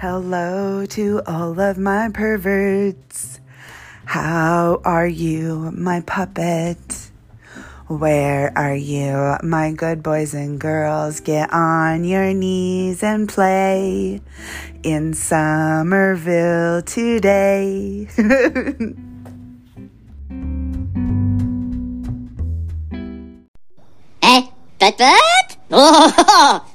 Hello to all of my perverts. How are you, my puppet? Where are you, my good boys and girls? Get on your knees and play in Summerville today. Eh? But but? Oh!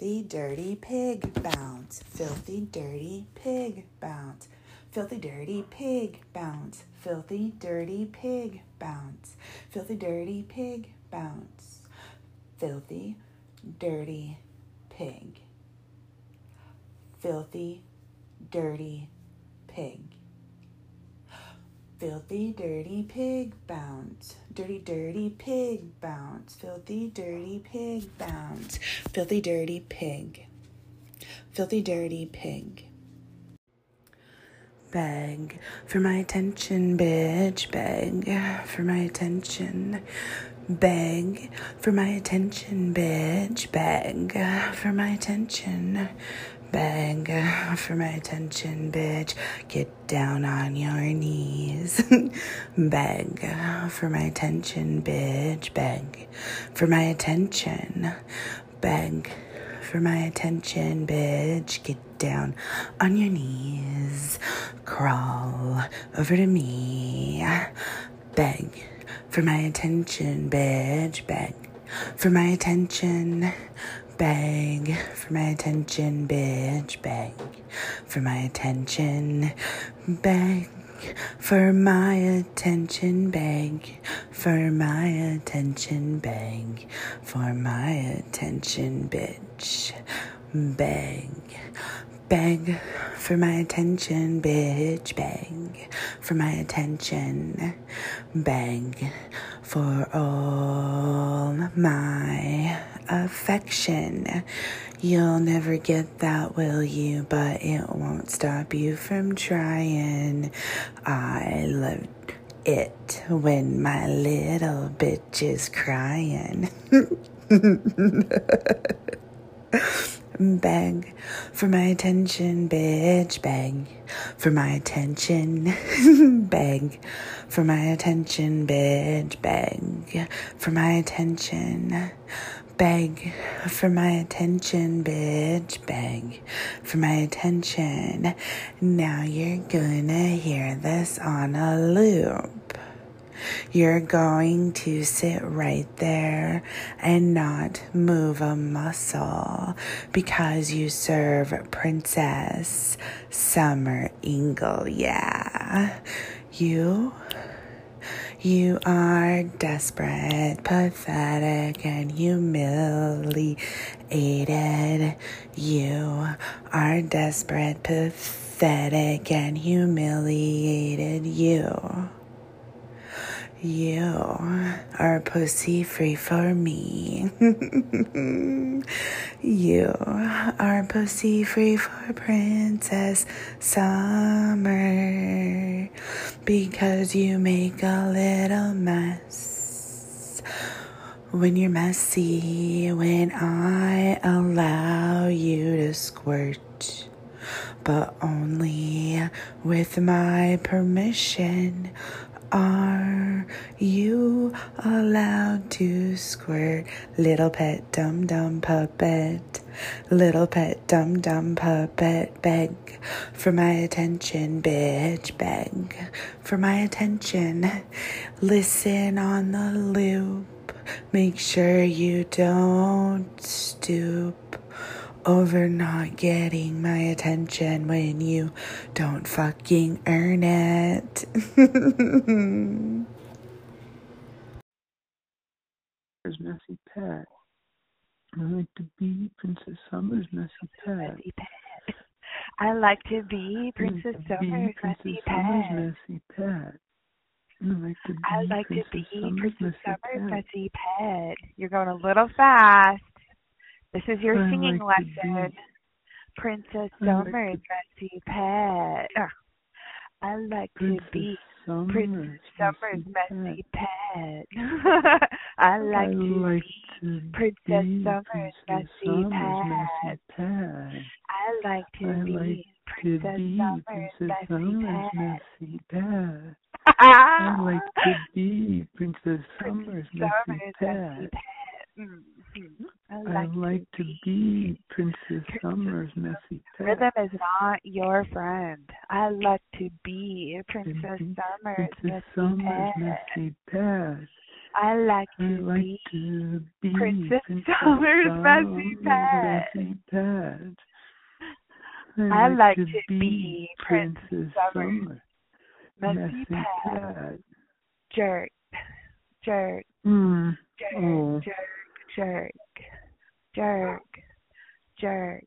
Filthy dirty pig bounce. Filthy dirty pig bounce. Filthy dirty pig bounce. Filthy dirty pig bounce. Filthy dirty pig bounce. Filthy dirty pig. Filthy dirty pig. Filthy dirty pig bounce. Dirty dirty pig bounce. Filthy dirty pig bounce. Filthy dirty pig. Filthy dirty pig. Beg for my attention, bitch. Beg for my attention. Beg for my attention, bitch. Beg for my attention. Beg for my attention, bitch. Get down on your knees. Beg for my attention, bitch. Beg for my attention. Beg for my attention, bitch. Get down on your knees. Crawl over to me. Beg for my attention, bitch. Beg for my attention. Beg for my attention, bitch. Beg for my attention. Beg for my attention. Beg for my attention. Beg for my attention, bitch. Beg. Beg for my attention, bitch. Beg for my attention. Beg for all my affection. You'll never get that, will you? But it won't stop you from trying. I love it when my little bitch is crying. Beg for my attention, bitch. Beg for my attention. Beg for my attention, bitch. Beg for my attention. Beg for my attention, bitch. Beg for my attention. Now you're gonna hear this on a loop. You're going to sit right there and not move a muscle because you serve Princess Summer Ingle. Yeah. You you are desperate, pathetic, and humiliated. You are desperate, pathetic, and humiliated. You. You are pussy free for me. you are pussy free for Princess Summer because you make a little mess. When you're messy, when I allow you to squirt, but only with my permission. Are you allowed to squirt, little pet dum dum puppet? Little pet dum dum puppet, beg for my attention, bitch, beg for my attention. Listen on the loop, make sure you don't stoop over not getting my attention when you don't fucking earn it. There's messy pet. I like to be Princess Summer's messy pet. I like to be Princess I like to Summer's be messy pet. I like to be I like to Princess Summer's Princess messy Summer's pet. messy pet. You're going a little fast. This is your I singing like lesson. Princess I like Summer's messy pet. I like to be Princess Summer's messy pet. I like I to like be to Princess be Summer's Princess messy Summer's pet. messy pet. I like to I be like Princess to be Summer's Princess messy Summer's pet. messy pet. I like to be Princess Summer's Princess messy Summer's pet. messy pet. Mhm. I I like, like to be Princess Princess Summer's messy pet. Rhythm is not your friend. I like to be Princess Summer's Princess messy Summer's pet. messy pet. I like I to like be to be Princess Princess Summer's messy Summer's pet. messy pet. I like to to be Princess Princess Summer's Summer's messy messy pet. pet. Jerk, jerk, Mm. jerk, Oh. jerk, jerk, jerk, jerk,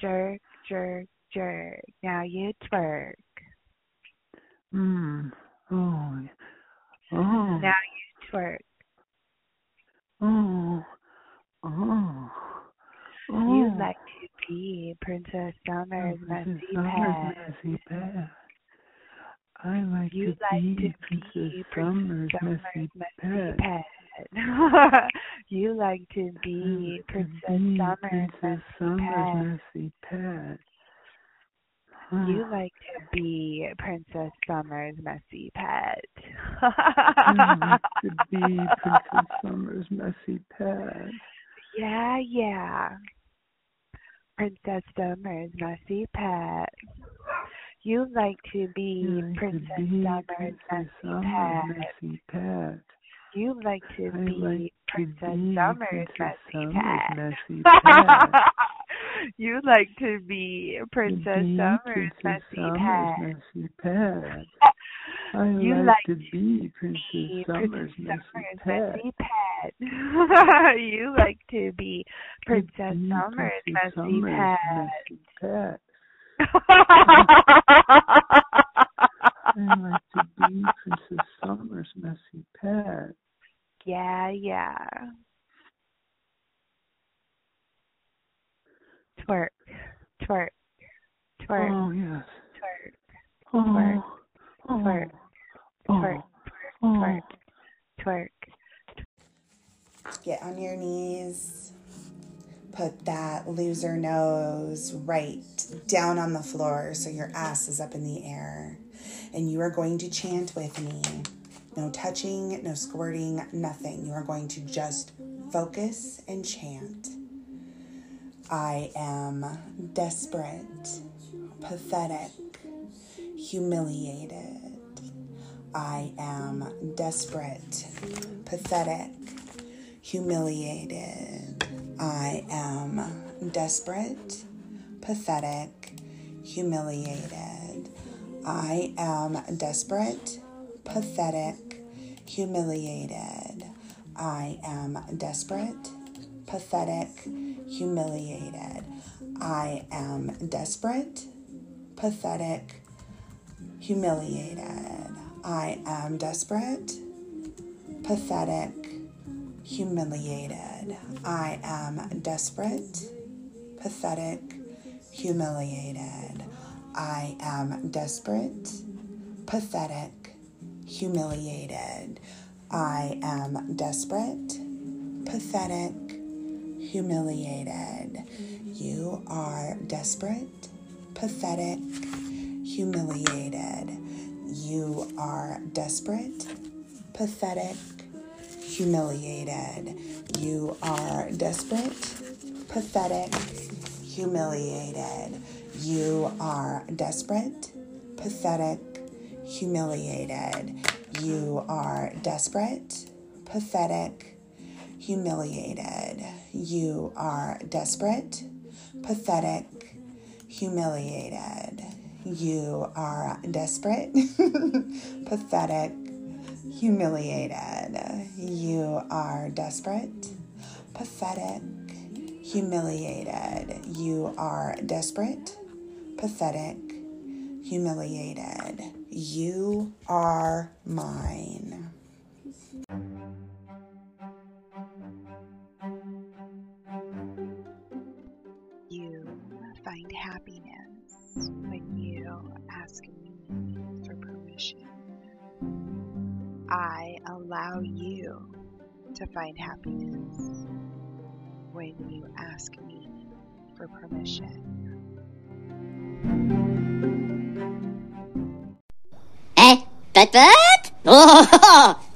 jerk, jerk, jerk. Now you twerk. Mm. Oh. Oh. Now you twerk. Oh. Oh. Oh. You like to be Princess Summer's Princess messy pet. messy pet. I like You to like be to Princess be Summer's Summer's messy messy pet. Pet. you like to be to Princess be Summer's Princess messy pet. messy pet. You like to be Princess Summer's messy pet. I like to be Princess Summer's messy pet. yeah, yeah. Princess Summer's messy pet. You like to be like to Princess be Summer's Princess messy Summer's pet. messy pet. You like to I be like to Princess be Summer's Princess messy pet. messy pet. you like to be Princess Summer's Princess messy Summer's pet. messy pet. I You like, like to be Be Princess Summer's messy pet. you like to be Princess be Summer's Princess messy Summer's pet. messy pet. I like to be Princess Summer's messy pet. yeah, yeah. Twerk, twerk, twerk, Oh yes. twerk, Oh. Twerk, Oh. twerk, Oh. twerk, Oh. twerk, twerk. Get on your knees. Put that loser nose right down on the floor so your ass is up in the air. And you are going to chant with me. No touching, no squirting, nothing. You are going to just focus and chant. I am desperate, pathetic, humiliated. I am desperate, pathetic, humiliated. I am desperate, pathetic, humiliated. I am desperate, pathetic, humiliated. I am desperate, pathetic, humiliated. I am desperate, pathetic, humiliated. I am desperate, pathetic, humiliated. I am desperate, pathetic, humiliated. I am desperate, pathetic, humiliated. I am desperate, pathetic, humiliated. You are desperate, pathetic, humiliated. You are desperate, pathetic, humiliated. You are desperate, pathetic, humiliated. You are desperate, pathetic, humiliated. You are desperate, pathetic, humiliated. You are desperate, pathetic, humiliated. You are desperate, pathetic, humiliated. You are desperate, pathetic, humiliated. You are desperate, pathetic, humiliated. You are mine. You find happiness to find happiness when you ask me for permission. Eh? But but? Oh!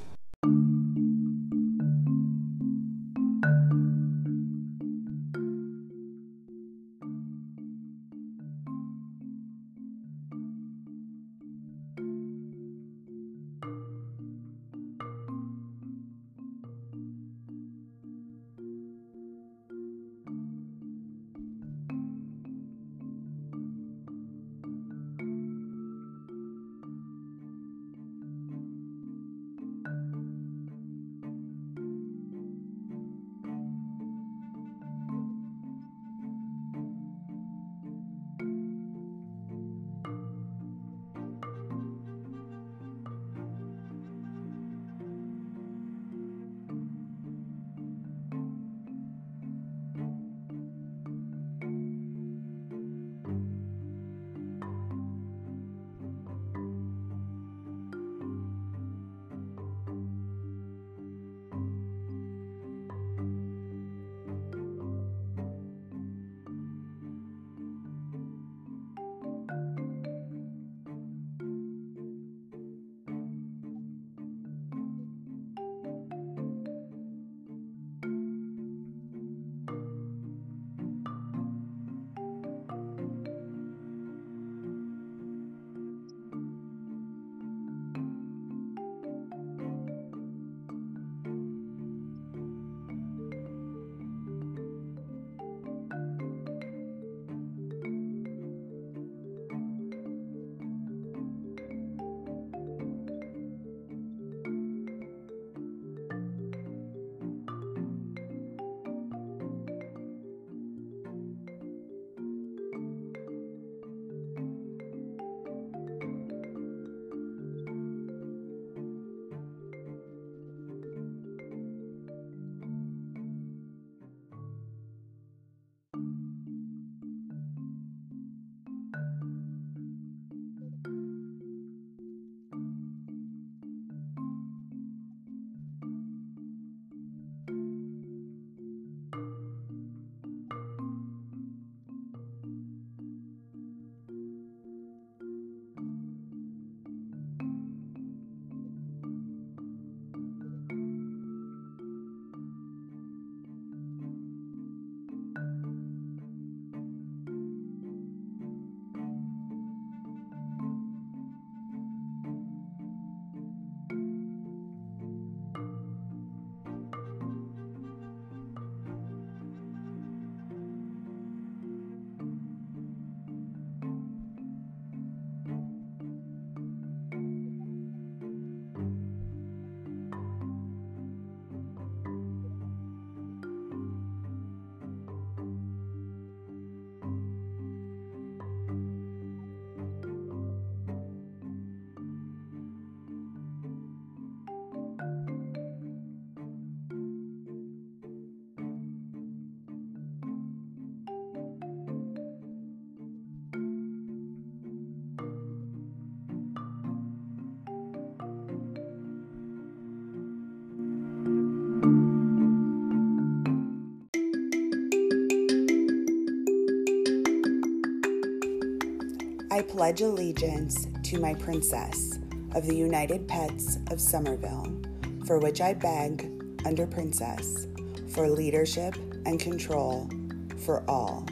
Pledge allegiance to my princess of the United Pets of Summerville, for which I beg, under princess, for leadership and control for all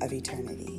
of eternity.